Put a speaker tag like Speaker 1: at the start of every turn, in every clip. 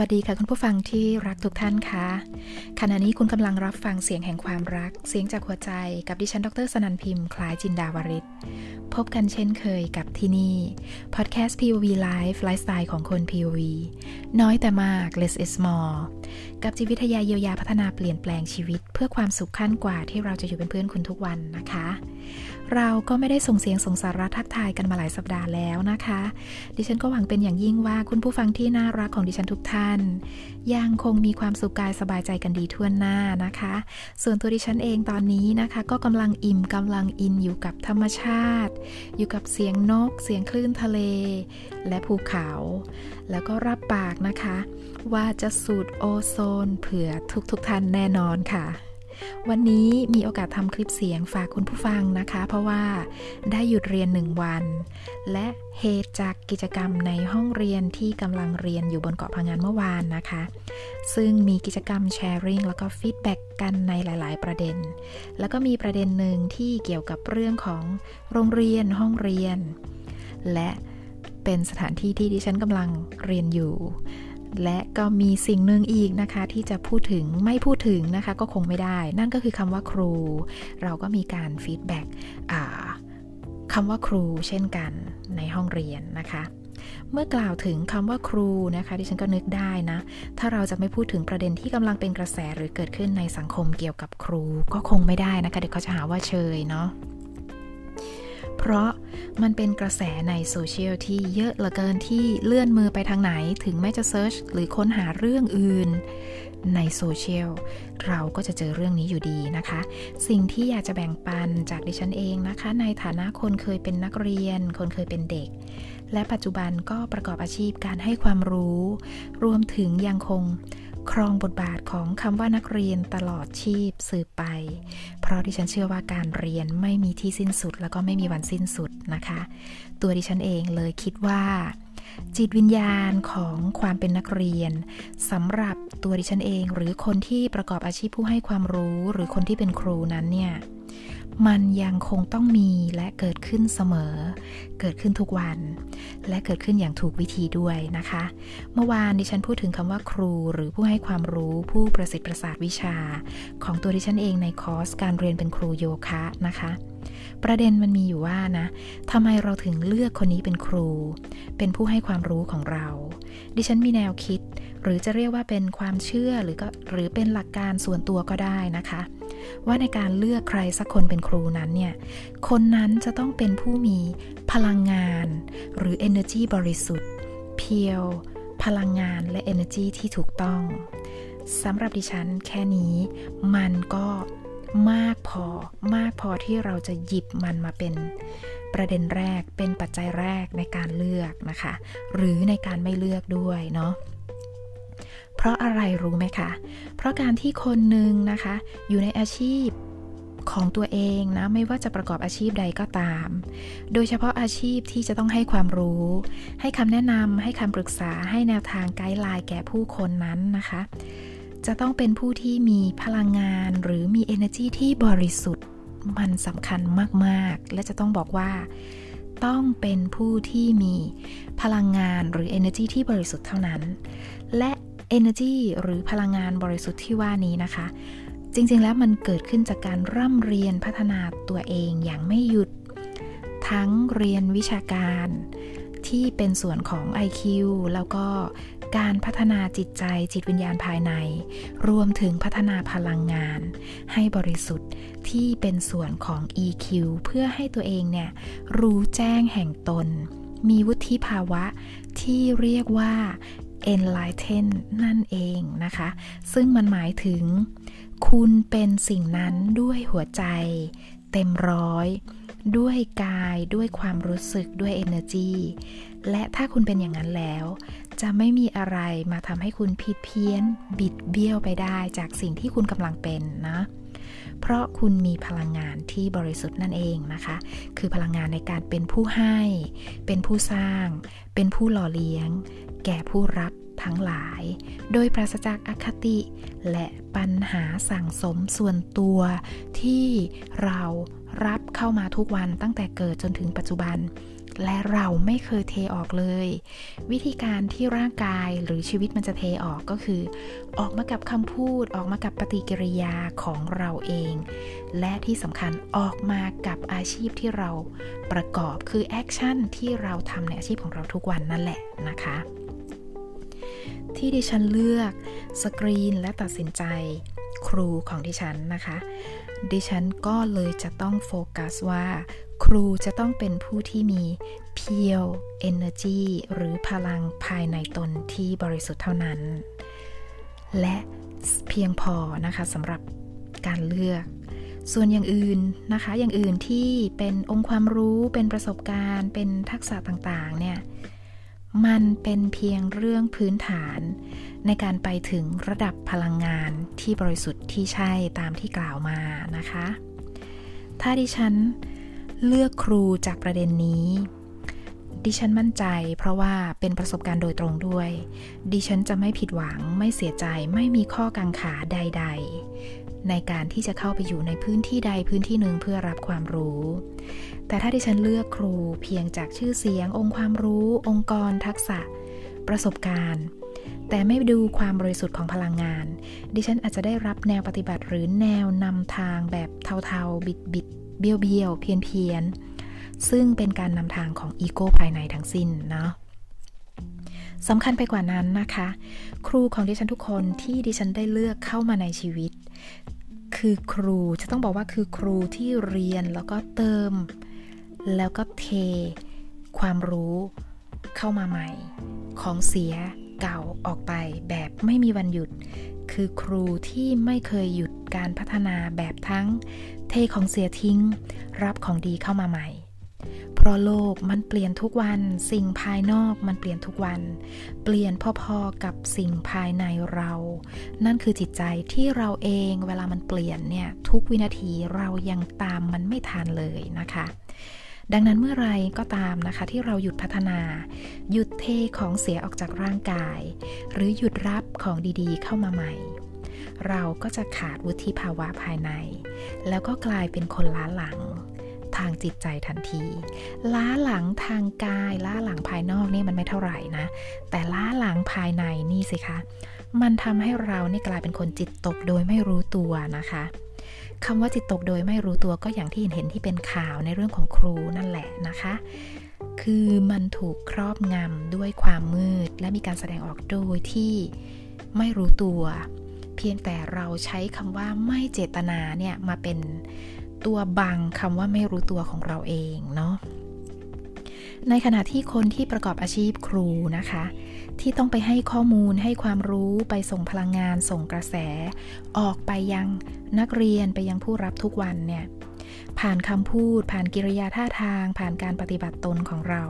Speaker 1: วัสดีค่ะคุณผู้ฟังที่รักทุกท่านคะขณะนี้คุณกำลังรับฟังเสียงแห่งความรัก เสียงจากหัวใจกับดิฉันดรสนันพิมพ์คล้ายจินดาวริศพบกันเช่นเคยกับที่นี่พอดแคสต์ POV Life ไลฟ์สไตล์ของคน POV น้อยแต่มาก less is more กับจิตวิทยาเยียวยาพัฒนาเปลี่ยนแปลงชีวิต เพื่อความสุขขั้นกว่าที่เราจะอยู่เป็นเพื่อนคุณทุกวันนะคะ เราก็ไม่ได้ส่งเสียงส่งสาระทักทายกันมาหลายสัปดาห์แล้วนะคะ ดิฉันก็หวังเป็นอย่างยิ่งว่าคุณผู้ฟังที่น่ารักของดิฉันทุกท่าน ยังคงมีความสุขกายสบายใจกันดีทั่วหน้านะคะ ส่วนตัวดิฉันเองตอนนี้นะคะ ก็กำลังอิ่มกำลังอินอยู่กับธรรมชาติ อยู่กับเสียงนก เสียงคลื่นทะเล และภูเขาแล้วก็รับปากนะคะ ว่าจะสูดโอโซนเผื่อทุกๆทท่านแน่นอนค่ะวันนี้มีโอกาสทำคลิปเสียงฝากคุณผู้ฟังนะคะ เพราะว่าได้หยุดเรียนหนึ่งวัน และเหตุจากกิจกรรมในห้องเรียนที่กำลังเรียนอยู่บนเกาะพะงันเมื่อวานนะคะ ซึ่งมีกิจกรรม sharing แล้วก็ feedback กันในหลาย ๆ ประเด็น แล้วก็มีประเด็นหนึ่งที่เกี่ยวกับเรื่องของโรงเรียนห้องเรียน และ เป็นสถานที่ที่ดิฉันกำลังเรียนอยู่ และก็มีสิ่งหนึ่งอีกนะคะ ที่จะพูดถึงไม่พูดถึงนะคะ ก็คงไม่ได้ นั่นก็คือคำว่าครู เราก็มีการ feedback คำว่าครูเช่นกันในห้องเรียนนะคะเมื่อกล่าวถึงคำว่าครูนะคะดิฉันก็นึกได้นะ ถ้าเราจะไม่พูดถึงประเด็นที่กำลังเป็นกระแสหรือเกิดขึ้นในสังคมเกี่ยวกับครู ก็คงไม่ได้นะคะ เดี๋ยวเขาจะหาว่าเชยเนาะ เพราะมันเป็นกระแสในโซเชียลที่เยอะเหลือเกินที่เลื่อนมือไปทางไหนถึงแม้จะ search หรือค้นหาเรื่องอื่น ในโซเชียลเราก็จะเจอเรื่องนี้อยู่ดีนะคะ สิ่งที่อยากจะแบ่งปันจากดิฉันเองนะคะ ในฐานะคนเคยเป็นนักเรียน คนเคยเป็นเด็ก และปัจจุบันก็ประกอบอาชีพการให้ความรู้ รวมถึงยังคง ครองบทบาทของคำว่านักเรียนตลอดชีพสืบไป เพราะดิฉันเชื่อว่าการเรียนไม่มีที่สิ้นสุด แล้วก็ไม่มีวันสิ้นสุดนะคะ ตัวดิฉันเองเลยคิดว่า จิตวิญญาณของความเป็นนักเรียนสำหรับตัวดิฉันเอง หรือคนที่ประกอบอาชีพผู้ให้ความรู้ หรือคนที่เป็นครูนั้นเนี่ย มันยังคงต้องมีและเกิดขึ้นเสมอ เกิดขึ้นทุกวัน และเกิดขึ้นอย่างถูกวิธีด้วยนะคะ เมื่อวานดิฉันพูดถึงคำว่าครู หรือผู้ให้ความรู้ผู้ประสิทธิ์ประสาทวิชา ของตัวดิฉันเองในคอร์สการเรียนเป็นครูโยคะนะคะ ประเด็นมันมีอยู่ว่านะทำไมเราถึงเลือกคนนี้เป็นครู เป็นผู้ให้ความรู้ของเรา ดิฉันมีแนวคิด หรือจะเรียกว่าเป็นความเชื่อหรือก็หรือเป็นหลักการส่วนตัวก็ได้นะคะ ว่าในการเลือกใครสักคนเป็นครูนั้นเนี่ย คนนั้นจะต้องเป็นผู้มีพลังงาน หรือ energy บริสุทธิ์ เพียว พลังงานและ energy ที่ถูกต้องสำหรับดิฉันแค่นี้มันก็มากพอมากพอที่เราจะหยิบมันมาเป็นประเด็นแรกเป็นปัจจัยแรกในการเลือกนะคะ หรือในการไม่เลือกด้วยเนาะ เพราะอะไรรู้ไหมคะ เพราะการที่คนหนึ่งนะคะ อยู่ในอาชีพของตัวเองนะไม่ว่าจะประกอบอาชีพใดก็ตาม โดยเฉพาะอาชีพที่จะต้องให้ความรู้ ให้คำแนะนำให้คำปรึกษาให้แนวทางไกด์ไลน์แก่ผู้คนนั้นนะคะ จะต้องเป็นผู้ที่มีพลังงานหรือมี energy ที่บริสุทธิ์มันสำคัญมากๆ และจะต้องบอกว่า ต้องเป็นผู้ที่มีพลังงานหรือ energy ที่บริสุทธิ์เท่านั้น และ Energy หรือพลังงานบริสุทธิ์ที่ว่านี้นะคะ จริงๆแล้วมันเกิดขึ้นจากการร่ำเรียนพัฒนาตัวเองอย่างไม่หยุด ทั้งเรียนวิชาการที่เป็นส่วนของ IQ แล้วก็การพัฒนาจิตใจจิตวิญญาณภายใน รวมถึงพัฒนาพลังงาน ให้บริสุทธิ์ที่เป็นส่วนของ EQ เพื่อให้ตัวเองเนี่ย รู้แจ้งแห่งตน มีวุฒิภาวะที่เรียกว่า enlighten นั่นเองนะคะ ซึ่งมันหมายถึง คุณเป็นสิ่งนั้นด้วยหัวใจ เต็มร้อย ด้วยกายด้วยความรู้สึกด้วย energy และถ้าคุณเป็นอย่างนั้นแล้ว จะไม่มีอะไรมาทำให้คุณผิดเพี้ยน บิดเบี้ยวไปได้จากสิ่งที่คุณกำลังเป็นนะเพราะคุณมีพลังงานที่บริสุทธิ์นั่นเองนะคะ คือพลังงานในการเป็นผู้ให้ เป็นผู้สร้าง เป็นผู้หล่อเลี้ยง แก่ผู้รับทั้งหลาย โดยปราศจากอคติ และปัญหาสั่งสมส่วนตัวที่เรารับเข้ามาทุกวันตั้งแต่เกิดจนถึงปัจจุบัน และเราไม่เคยเทออกเลย วิธีการที่ร่างกายหรือชีวิตมันจะเทออกก็คือ ออกมากับคำพูด ออกมากับปฏิกิริยาของเราเอง และที่สำคัญออกมากับอาชีพที่เราประกอบคือ action ที่เราทำในอาชีพของเราทุกวันนั่นแหละนะคะ ที่ดิฉันเลือก สกรีนและตัดสินใจครูของดิฉันนะคะ ดิฉันก็เลยจะต้องโฟกัสว่า ครูจะต้องเป็นผู้ที่มีเพียว energy หรือพลังภายในตนที่บริสุทธิ์เท่านั้น และเพียงพอนะคะสำหรับการเลือก ส่วนอย่างอื่นนะคะ อย่างอื่นที่เป็นองค์ความรู้เป็นประสบการณ์ เป็นทักษะต่างๆเนี่ย มันเป็นเพียงเรื่องพื้นฐาน ในการไปถึงระดับพลังงานที่บริสุทธิ์ที่ใช่ตามที่กล่าวมานะคะ ถ้าดิฉันเลือกครูจากประเด็นนี้ ดิฉันมั่นใจ เพราะว่าเป็นประสบการณ์โดยตรงด้วย ดิฉันจะไม่ผิดหวังไม่เสียใจไม่มีข้อกังขาใด ๆ ในการที่จะเข้าไปอยู่ในพื้นที่ใดพื้นที่หนึ่งเพื่อรับความรู้ แต่ถ้าดิฉันเลือกครูเพียงจากชื่อเสียง องค์ความรู้ องค์กร ทักษะ ประสบการณ์ แต่ไม่ดูความบริสุทธิ์ของพลังงาน ดิฉันอาจจะได้รับแนวปฏิบัติหรือแนวนำทางแบบเทาๆ บิดบิดเบี้ยวเบี้ยวเพียนเพียนซึ่งเป็นการนำทางของอีโก้ภายในทั้งสิ้นเนาะสำคัญไปกว่านั้นนะคะ ครูของดิฉันทุกคนที่ดิฉันได้เลือกเข้ามาในชีวิต คือครูจะต้องบอกว่าคือครูที่เรียนแล้วก็เติม แล้วก็เท ความรู้เข้ามาใหม่ ของเสียเก่าออกไปแบบไม่มีวันหยุด คือครูที่ไม่เคยหยุดการพัฒนาแบบทั้ง เทของเสียทิ้ง รับของดีเข้ามาใหม่ เพราะโลกมันเปลี่ยนทุกวัน สิ่งภายนอกมันเปลี่ยนทุกวัน เปลี่ยนพอๆกับสิ่งภายในเรา นั่นคือจิตใจที่เราเองเวลามันเปลี่ยนเนี่ยทุกวินาทีเรายังตามมันไม่ทันเลยนะคะ ดังนั้นเมื่อไรก็ตามนะคะ ที่เราหยุดพัฒนา หยุดเทของเสียออกจากร่างกาย หรือหยุดรับของดีๆ เข้ามาใหม่ เราก็จะขาดวุฒิภาวะภายใน แล้วก็กลายเป็นคนล้าหลังทางจิตใจทันที ล้าหลังทางกาย ล้าหลังภายนอกนี่มันไม่เท่าไหร่นะ แต่ล้าหลังภายในนี่สิคะ มันทำให้เราเนี่กลายเป็นคนจิตตกโดยไม่รู้ตัวนะคะ คำว่าจิตตกโดยไม่รู้ตัวก็อย่างที่เห็นเห็นที่เป็นข่าวในเรื่องของครูนั่นแหละนะคะ คือมันถูกครอบงำด้วยความมืด และมีการแสดงออกโดยที่ไม่รู้ตัว เพียงแต่เราใช้คำว่าไม่เจตนาเนี่ยมาเป็นตัวบังคำว่าไม่รู้ตัวของเราเองเนาะในขณะที่คนที่ประกอบอาชีพครูนะคะ ที่ต้องไปให้ข้อมูลให้ความรู้ไปส่งพลังงาน ส่งกระแส ออกไปยังนักเรียนไปยังผู้รับทุกวันเนี่ยผ่านคำพูด ผ่านกิริยาท่าทาง ผ่านการปฏิบัติตนของเรา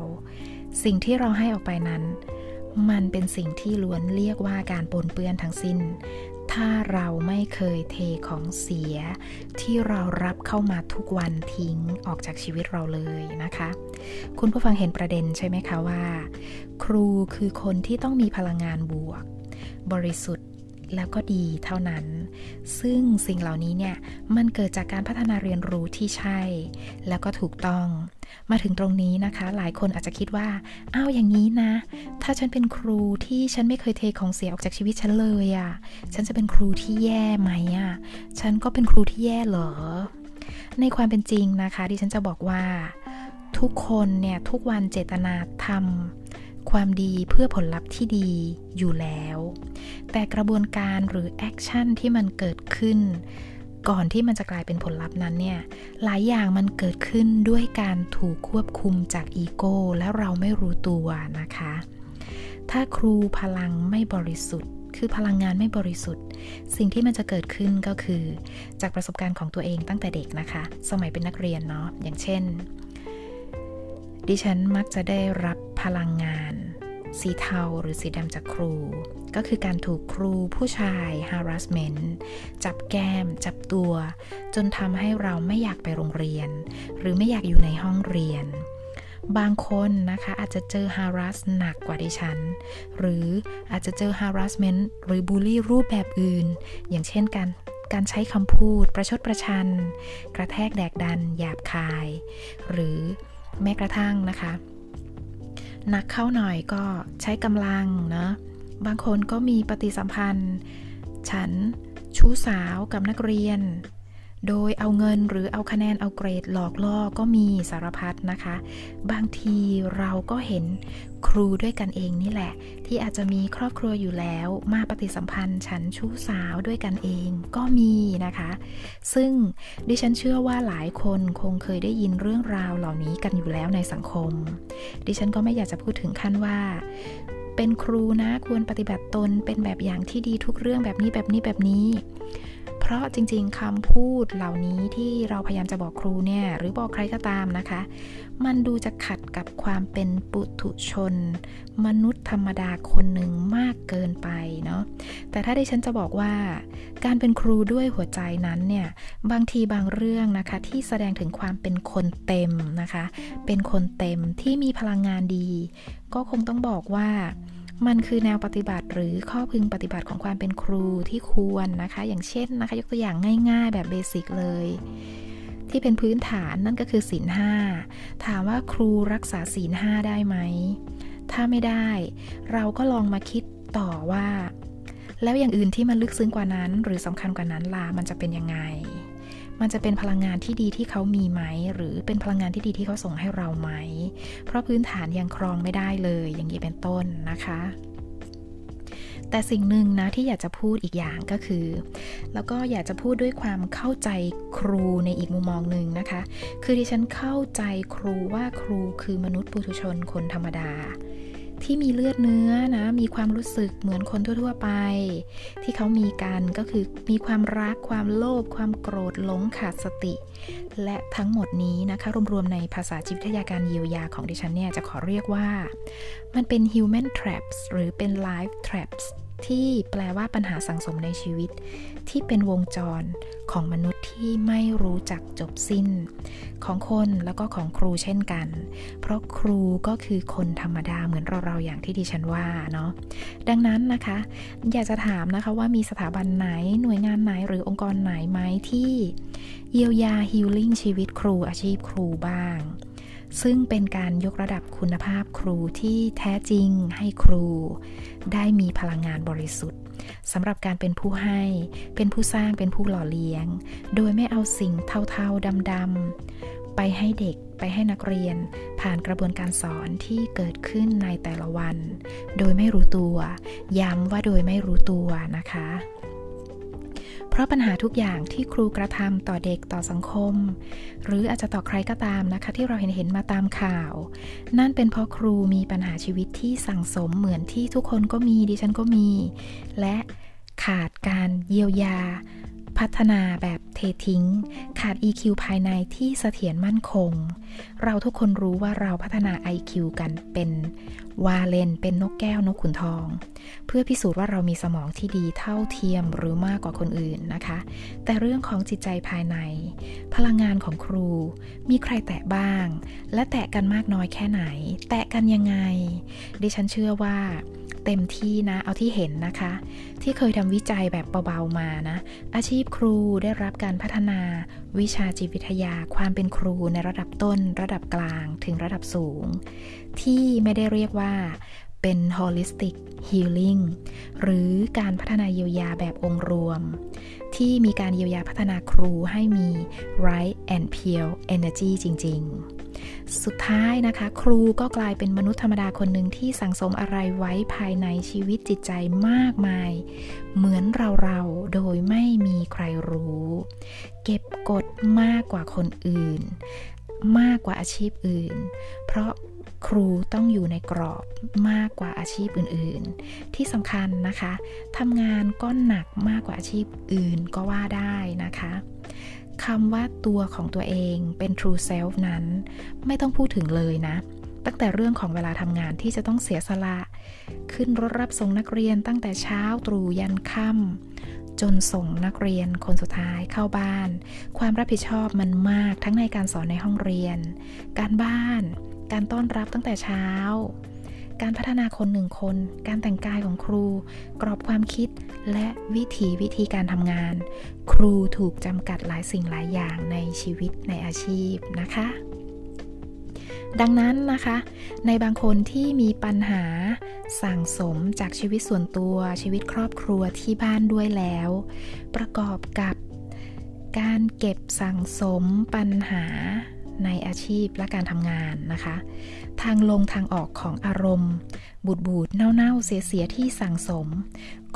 Speaker 1: สิ่งที่เราให้ออกไปนั้น มันเป็นสิ่งที่ล้วนเรียกว่าการปนเปื้อนทั้งสิ้น ถ้าเราไม่เคยเทของเสีย ที่เรารับเข้ามาทุกวันทิ้งออกจากชีวิตเราเลยนะคะ คุณผู้ฟังเห็นประเด็นใช่ไหมคะว่า ครูคือคนที่ต้องมีพลังงานบวก บริสุทธิ์แล้วก็ดีเท่านั้น ซึ่งสิ่งเหล่านี้เนี่ย มันเกิดจากการพัฒนาเรียนรู้ที่ใช่ แล้วก็ถูกต้อง มาถึงตรงนี้นะคะ หลายคนอาจจะคิดว่า อ้าวอย่างนี้นะ ถ้าฉันเป็นครูที่ฉันไม่เคยเทของเสียออกจากชีวิตฉันเลยอะ่ะ ฉันจะเป็นครูที่แย่ไหมอะ่ะ ฉันก็เป็นครูที่แย่เหรอ ในความเป็นจริงนะคะดิฉันจะบอกว่า ทุกคนเนี่ยทุกวันเจตนาทำความดีเพื่อผลลัพธ์ที่ดีอยู่แล้ว แต่กระบวนการหรือ action ที่มันเกิดขึ้น ก่อนที่มันจะกลายเป็นผลลัพธ์นั้นเนี่ย หลายอย่างมันเกิดขึ้นด้วยการถูกควบคุมจากอีโก้แล้วเราไม่รู้ตัวนะคะ ถ้าครูพลังไม่บริสุทธิ์ คือพลังงานไม่บริสุทธิ์ สิ่งที่มันจะเกิดขึ้นก็คือ จากประสบการณ์ของตัวเองตั้งแต่เด็กนะคะ สมัยเป็นนักเรียนเนาะ อย่างเช่น ดิฉันมักจะได้รับพลังงาน สีเทาหรือสีดำจากครู ก็คือการถูกครูผู้ชาย harassment จับแก้ม จับตัว จนทำให้เราไม่อยากไปโรงเรียน หรือไม่อยากอยู่ในห้องเรียน บางคนนะคะอาจจะเจอ harass หนักกว่าดิฉัน หรืออาจจะเจอ harassment หรือบูลลี่รูปแบบอื่น อย่างเช่นการการใช้คำพูด ประชดประชัน กระแทกแดกดัน หยาบคาย หรือแม้กระทั่งนะคะหนักเข้าหน่อยก็ใช้กำลังเนาะ บางคนก็มีปฏิสัมพันธ์ ฉันชู้สาวกับนักเรียน โดยเอาเงินหรือเอาคะแนนเอาเกรดหลอกล่อก็มีสารพัดนะคะ บางทีเราก็เห็นครูด้วยกันเองนี่แหละ ที่อาจจะมีครอบครัวอยู่แล้ว มาปฏิสัมพันธ์ฉันชู้สาวด้วยกันเองก็มีนะคะ ซึ่งดิฉันเชื่อว่าหลายคนคงเคยได้ยินเรื่องราวเหล่านี้กันอยู่แล้วในสังคม ดิฉันก็ไม่อยากจะพูดถึงขั้นว่า เป็นครูนะควรปฏิบัติตนเป็นแบบอย่างที่ดีทุกเรื่องแบบนี้แบบนี้แบบนี้ เพราะจริงๆคำพูดเหล่านี้ที่เราพยายามจะบอกครูเนี่ยหรือบอกใครก็ตามนะคะ มันดูจะขัดกับความเป็นปุถุชน มนุษย์ธรรมดาคนหนึ่งมากเกินไปเนาะแต่ถ้าได้ฉันจะบอกว่า การเป็นครูด้วยหัวใจนั้นเนี่ยบางทีบางเรื่องนะคะที่แสดงถึงความเป็นคนเต็มนะคะ เป็นคนเต็มที่มีพลังงานดี ก็คงต้องบอกว่า มันคือแนวปฏิบัติหรือข้อพึงปฏิบัติของความเป็นครูที่ควรนะคะ อย่างเช่นนะคะ ยกตัวอย่างง่ายๆ แบบเบสิกเลย ที่เป็นพื้นฐานนั่นก็คือศีลห้าถามว่าครูรักษาศีลห้าได้ไหม ถ้าไม่ได้ เราก็ลองมาคิดต่อว่า แล้วอย่างอื่นที่มันลึกซึ้งกว่านั้น หรือสำคัญกว่านั้นล่ะมันจะเป็นยังไง มันจะเป็นพลังงานที่ดีที่เขามีไหม หรือเป็นพลังงานที่ดีที่เขาส่งให้เราไหม เพราะพื้นฐานยังครองไม่ได้เลยอย่างนี้เป็นต้นนะคะแต่สิ่งหนึ่งนะที่อยากจะพูดอีกอย่างก็คือ แล้วก็อยากจะพูดด้วยความเข้าใจครูในอีกมุมมองหนึ่งนะคะ คือที่ฉันเข้าใจครูว่าครูคือมนุษย์ปุถุชนคนธรรมดา ที่มีเลือดเนื้อนะ มีความรู้สึกเหมือนคนทั่ว ๆ ไป ที่เขามีกันก็คือมีความรักความโลภความโกรธหลงขาดสติ และทั้งหมดนี้นะคะ รวม ๆ ในภาษาจิตวิทยาการเยียวยาของดิฉันเนี่ย จะขอเรียกว่า มันเป็น human traps หรือเป็น life traps ที่แปลว่าปัญหาสังสมในชีวิต ที่เป็นวงจรของมนุษย์ที่ไม่รู้จักจบสิ้น ของคนแล้วก็ของครูเช่นกัน เพราะครูก็คือคนธรรมดาเหมือนเราๆอย่างที่ดิฉันว่าเนาะดังนั้นนะคะ อยากจะถามนะคะว่ามีสถาบันไหนหน่วยงานไหนหรือองค์กรไหนไหมที่ เยียวยาฮิลลิ่งชีวิตครูอาชีพครูบ้าง ซึ่งเป็นการยกระดับคุณภาพครูที่แท้จริงให้ครู ได้มีพลังงานบริสุทธิ์สำหรับการเป็นผู้ให้ เป็นผู้สร้างเป็นผู้หล่อเลี้ยง โดยไม่เอาสิ่งเทาๆดำๆไปให้เด็กไปให้นักเรียน ผ่านกระบวนการสอนที่เกิดขึ้นในแต่ละวัน โดยไม่รู้ตัว ย้ำว่าโดยไม่รู้ตัวนะคะ เพราะปัญหาทุกอย่างที่ครูกระทำต่อเด็กต่อสังคม หรืออาจจะต่อใครก็ตามนะคะ ที่เราเห็นเห็นมาตามข่าว นั่นเป็นเพราะครูมีปัญหาชีวิตที่สั่งสมเหมือนที่ทุกคนก็มีดิฉันก็มี และขาดการเยียวยา พัฒนาแบบเททิ้ง ขาด EQ ภายในที่เสถียรมั่นคง เราทุกคนรู้ว่าเราพัฒนา IQ กันเป็นวาเลนเป็นนกแก้วนกขุนทอง เพื่อพิสูจน์ว่าเรามีสมองที่ดีเท่าเทียมหรือมากกว่าคนอื่นนะคะ แต่เรื่องของจิตใจภายใน พลังงานของครู มีใครแตะบ้าง และแตะกันมากน้อยแค่ไหน แตะกันยังไง ดิฉันเชื่อว่า เต็มที่นะ เอาที่เห็นนะคะ ที่เคยทำวิจัยแบบเบาๆมานะ อาชีพครูได้รับการพัฒนา วิชาจิตวิทยา ความเป็นครูในระดับต้น ระดับกลางถึงระดับสูง ที่ไม่ได้เรียกว่าเป็น holistic healing หรือการพัฒนาเยียวยาแบบองค์รวม ที่มีการเยียวยาพัฒนาครูให้มี right and pure energy จริง ๆ สุดท้ายนะคะ ครูก็กลายเป็นมนุษย์ธรรมดาคนหนึ่งที่สังสมอะไรไว้ภายในชีวิตจิตใจมากมาย เหมือนเราๆโดยไม่มีใครรู้ เก็บกดมากกว่าคนอื่น มากกว่าอาชีพอื่น เพราะครูต้องอยู่ในกรอบมากกว่าอาชีพอื่นๆ ที่สำคัญนะคะทำงานก็หนักมากกว่าอาชีพอื่นก็ว่าได้นะคะ คำว่าตัวของตัวเองเป็น true self นั้น ไม่ต้องพูดถึงเลยนะ ตั้งแต่เรื่องของเวลาทำงานที่จะต้องเสียสละ ขึ้นรถรับส่งนักเรียนตั้งแต่เช้าตรู่ยันค่ำจนส่งนักเรียนคนสุดท้ายเข้าบ้าน ความรับผิดชอบมันมากทั้งในการสอนในห้องเรียน การบ้าน การต้อนรับตั้งแต่เช้า การพัฒนาคนหนึ่งคน การแต่งกายของครู กรอบความคิดและวิถีวิธีการทำงาน ครูถูกจำกัดหลายสิ่งหลายอย่างในชีวิตในอาชีพนะคะ ดังนั้นนะคะ ในบางคนที่มีปัญหาสั่งสมจากชีวิตส่วนตัวชีวิตครอบครัวที่บ้านด้วยแล้ว ประกอบกับการเก็บสั่งสมปัญหา ในอาชีพและการทำงานนะคะ ทางลงทางออกของอารมณ์ บูดบูดเน่าๆ เสียเสียที่สั่งสม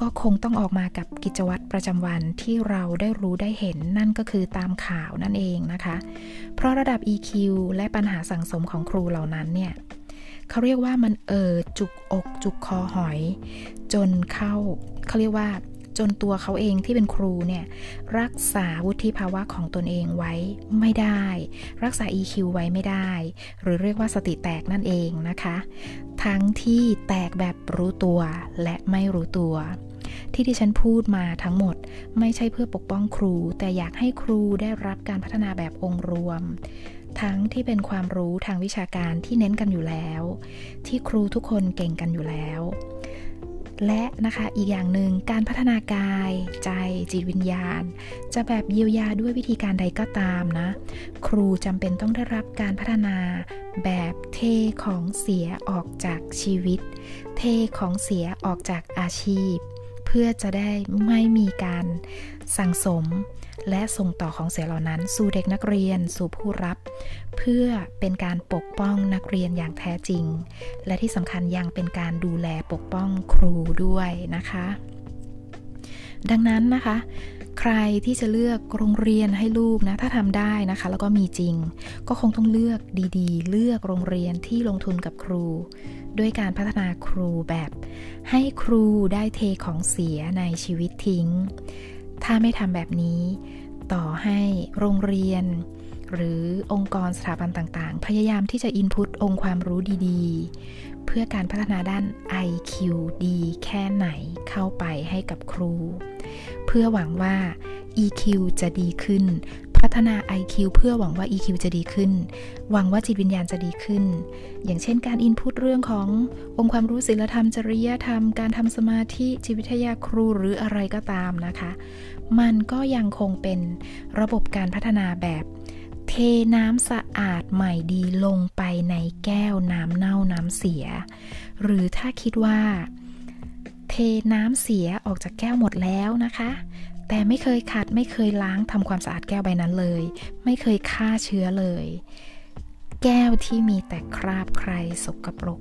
Speaker 1: ก็คงต้องออกมากับกิจวัตรประจำวันที่เราได้รู้ได้เห็นนั่นก็คือตามข่าวนั่นเองนะคะ เพราะระดับ EQ และปัญหาสั่งสมของครูเหล่านั้นเนี่ยเขาเรียกว่ามันเออจุกอกจุกคอหอย จนเข้าเขาเรียกว่า จนตัวเขาเองที่เป็นครูเนี่ยรักษาวุฒิภาวะของตนเองไว้ไม่ได้ รักษา EQ ไว้ไม่ได้ หรือเรียกว่าสติแตกนั่นเองนะคะ ทั้งที่แตกแบบรู้ตัวและไม่รู้ตัวที่ที่ฉันพูดมาทั้งหมดไม่ใช่เพื่อปกป้องครู แต่อยากให้ครูได้รับการพัฒนาแบบองค์รวม ทั้งที่เป็นความรู้ทางวิชาการที่เน้นกันอยู่แล้ว ที่ครูทุกคนเก่งกันอยู่แล้ว และนะคะอีกอย่างหนึ่งการพัฒนากาย ใจจิตวิญญาณ จะแบบเยียวยาด้วยวิธีการใดก็ตามนะ ครูจำเป็นต้องได้รับการพัฒนาแบบเทของเสียออกจากชีวิต เทของเสียออกจากอาชีพ เพื่อจะได้ไม่มีการสั่งสม และส่งต่อของเสียเหล่านั้น สู่เด็กนักเรียนสู่ผู้รับ เพื่อเป็นการปกป้องนักเรียนอย่างแท้จริง และที่สำคัญยังเป็นการดูแลปกป้องครูด้วยนะคะ ดังนั้นนะคะใครที่จะเลือกโรงเรียนให้ลูกนะ ถ้าทำได้นะคะ แล้วก็มีจริง ก็คงต้องเลือกดีๆ เลือกโรงเรียนที่ลงทุนกับครู ด้วยการพัฒนาครูแบบ ให้ครูได้เทของเสียในชีวิตทิ้ง ถ้าไม่ทำแบบนี้ ต่อให้โรงเรียน หรือองค์กรสถาบันต่างๆ พยายามที่จะอินพุตองค์ความรู้ดีๆ เพื่อการพัฒนาด้าน IQ ดีแค่ไหนเข้าไปให้กับครู เพื่อหวังว่า EQ จะดีขึ้น พัฒนา IQ เพื่อหวังว่า EQ จะดีขึ้น หวังว่าจิตวิญญาณจะดีขึ้น อย่างเช่นการอินพุตเรื่องขององค์ความรู้ศิลธรรม จริยธรรม การทำสมาธิจิตวิทยาครูหรืออะไรก็ตามนะคะ มันก็ยังคงเป็นระบบการพัฒนาแบบเทน้ำสะอาดใหม่ดีลงไปในแก้วน้ำเน่าน้ำเสีย หรือถ้าคิดว่า เทน้ำเสียออกจากแก้วหมดแล้วนะคะ แต่ไม่เคยขัดไม่เคยล้างทำความสะอาดแก้วใบนั้นเลย ไม่เคยฆ่าเชื้อเลย แก้วที่มีแต่คราบใครสกปรก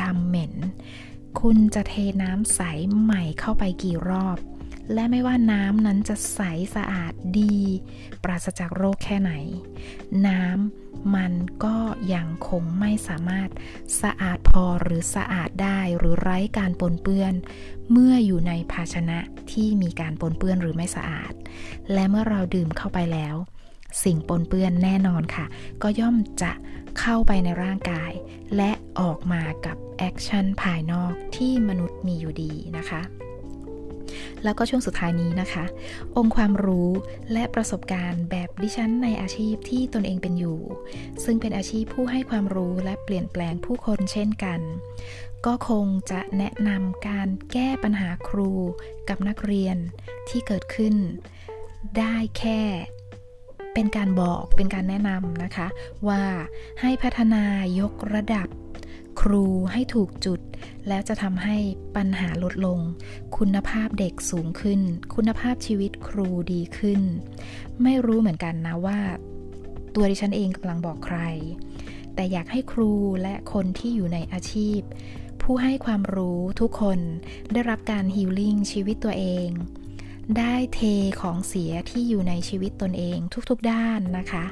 Speaker 1: ดำเหม็น คุณจะเทน้ำใสใหม่เข้าไปกี่รอบ และไม่ว่าน้ำนั้นจะใสสะอาดดี ปราศจากโรคแค่ไหน น้ำมันก็ยังคงไม่สามารถสะอาดพอหรือสะอาดได้หรือไร้การปนเปื้อน เมื่ออยู่ในภาชนะที่มีการปนเปื้อนหรือไม่สะอาด และเมื่อเราดื่มเข้าไปแล้ว สิ่งปนเปื้อนแน่นอนค่ะ ก็ย่อมจะเข้าไปในร่างกาย และออกมากับ action ภายนอกที่มนุษย์มีอยู่ดีนะคะ แล้วก็ช่วงสุดท้ายนี้นะคะ องค์ความรู้และประสบการณ์แบบดิฉันในอาชีพที่ตนเองเป็นอยู่ ซึ่งเป็นอาชีพผู้ให้ความรู้และเปลี่ยนแปลงผู้คนเช่นกัน ก็คงจะแนะนำการแก้ปัญหาครูกับนักเรียนที่เกิดขึ้น ได้แค่เป็นการบอกเป็นการแนะนำนะคะ ว่าให้พัฒนายกระดับ ครูให้ถูกจุด แล้วจะทำให้ปัญหาลดลง คุณภาพเด็กสูงขึ้น คุณภาพชีวิตครูดีขึ้น ไม่รู้เหมือนกันนะว่า ตัวดิฉันเองกำลังบอกใคร แต่อยากให้ครูและคนที่อยู่ในอาชีพ ผู้ให้ความรู้ทุกคนได้รับการฮีลิ่งชีวิตตัวเองได้เทของเสียที่อยู่ในชีวิตตนเองทุกๆด้านนะคะ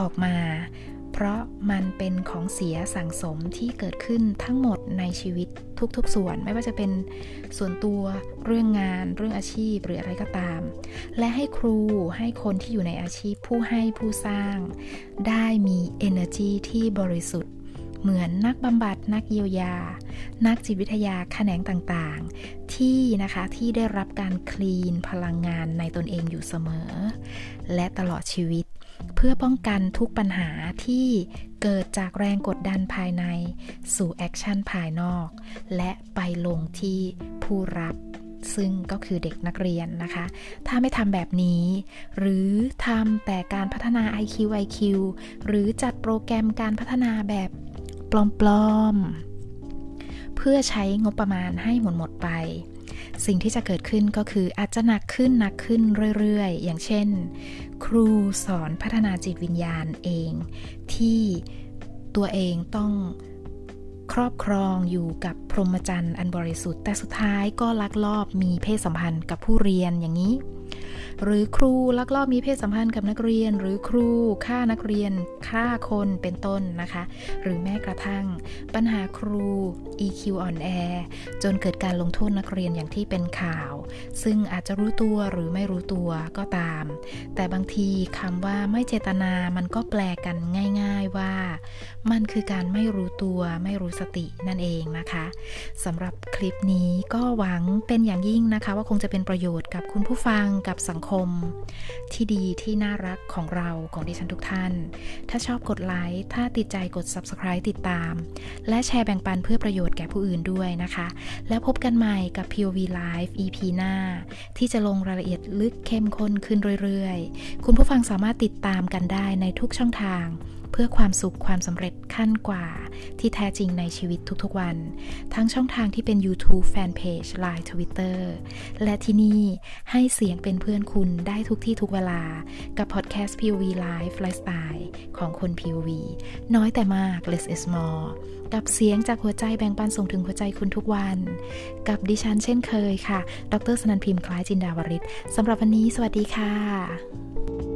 Speaker 1: ออกมา เพราะมันเป็นของเสียสั่งสมที่เกิดขึ้นทั้งหมดในชีวิตทุกๆ ส่วน ไม่ว่าจะเป็นส่วนตัวเรื่องงาน เรื่องอาชีพหรืออะไรก็ตาม และให้ครูให้คนที่อยู่ในอาชีพผู้ให้ผู้สร้าง ได้มี energy ที่บริสุทธิ์ เหมือนนักบำบัดนักเยียวยา นักจิตวิทยาแขนงต่างๆ ที่นะคะที่ได้รับการ clean พลังงานในตนเองอยู่เสมอ และตลอดชีวิต เพื่อป้องกันทุกปัญหาที่เกิดจากแรงกดดันภายใน สู่ action ภายนอก และไปลงที่ผู้รับซึ่งก็คือเด็กนักเรียนนะคะ ถ้าไม่ทำแบบนี้ หรือทำแต่การพัฒนา IQ IQ หรือจัดโปรแกรมการพัฒนาแบบปลอมๆ เพื่อใช้งบประมาณให้หมดหมดไป สิ่งที่จะเกิดขึ้นก็คืออาจจะหนักขึ้นหนักขึ้นเรื่อยๆ อย่างเช่น ครูสอนพัฒนาจิตวิญญาณเอง ที่ตัวเองต้องครอบครองอยู่กับพรหมจรรย์อันบริสุทธิ์ แต่สุดท้ายก็ลักลอบมีเพศสัมพันธ์กับผู้เรียนอย่างนี้ หรือครูลักลอบมีเพศสัมพันธ์กับนักเรียน หรือครูฆ่านักเรียนฆ่าคนเป็นต้นนะคะ หรือแม้กระทั่ง ปัญหาครู EQ อ่อนแอจนเกิดการลงโทษนักเรียนอย่างที่เป็นข่าว ซึ่งอาจจะรู้ตัวหรือไม่รู้ตัวก็ตาม แต่บางทีคำว่าไม่เจตนามันก็แปลกันง่าย ๆว่า มันคือการไม่รู้ตัวไม่รู้สตินั่นเองนะคะสำหรับคลิปนี้ก็หวังเป็นอย่างยิ่งนะคะ ว่าคงจะเป็นประโยชน์กับคุณผู้ฟังกับสังคคม ที่ดีที่น่ารักของเราของดิฉันทุกท่าน ถ้าชอบกดไลค์ถ้าติดใจกด subscribe ติดตาม และแชร์แบ่งปันเพื่อประโยชน์แก่ผู้อื่นด้วยนะคะ แล้วพบกันใหม่กับ POV Live EP หน้า ที่จะลงรายละเอียดลึกเข้มข้นขึ้นเรื่อยๆ คุณผู้ฟังสามารถติดตามกันได้ในทุกช่องทาง พื่อความสุขความสำเร็จขั้นกว่า ที่แท้จริงในชีวิตทุกๆวัน ทั้งช่องทางที่เป็น YouTube Fanpage Line Twitter และที่นี่ให้เสียงเป็นเพื่อนคุณได้ทุกที่ทุกเวลา กับพอดแคสต์ POV Life Lifestyle ของคน POV น้อยแต่มาก less is more กับเสียงจากหัวใจแบ่งปันส่งถึงหัวใจคุณทุกวัน กับดิฉันเช่นเคยค่ะ ดรสนันพิมพ์คล้ายจินดาวริศสำหรับวันนี้สวัสดีค่ะ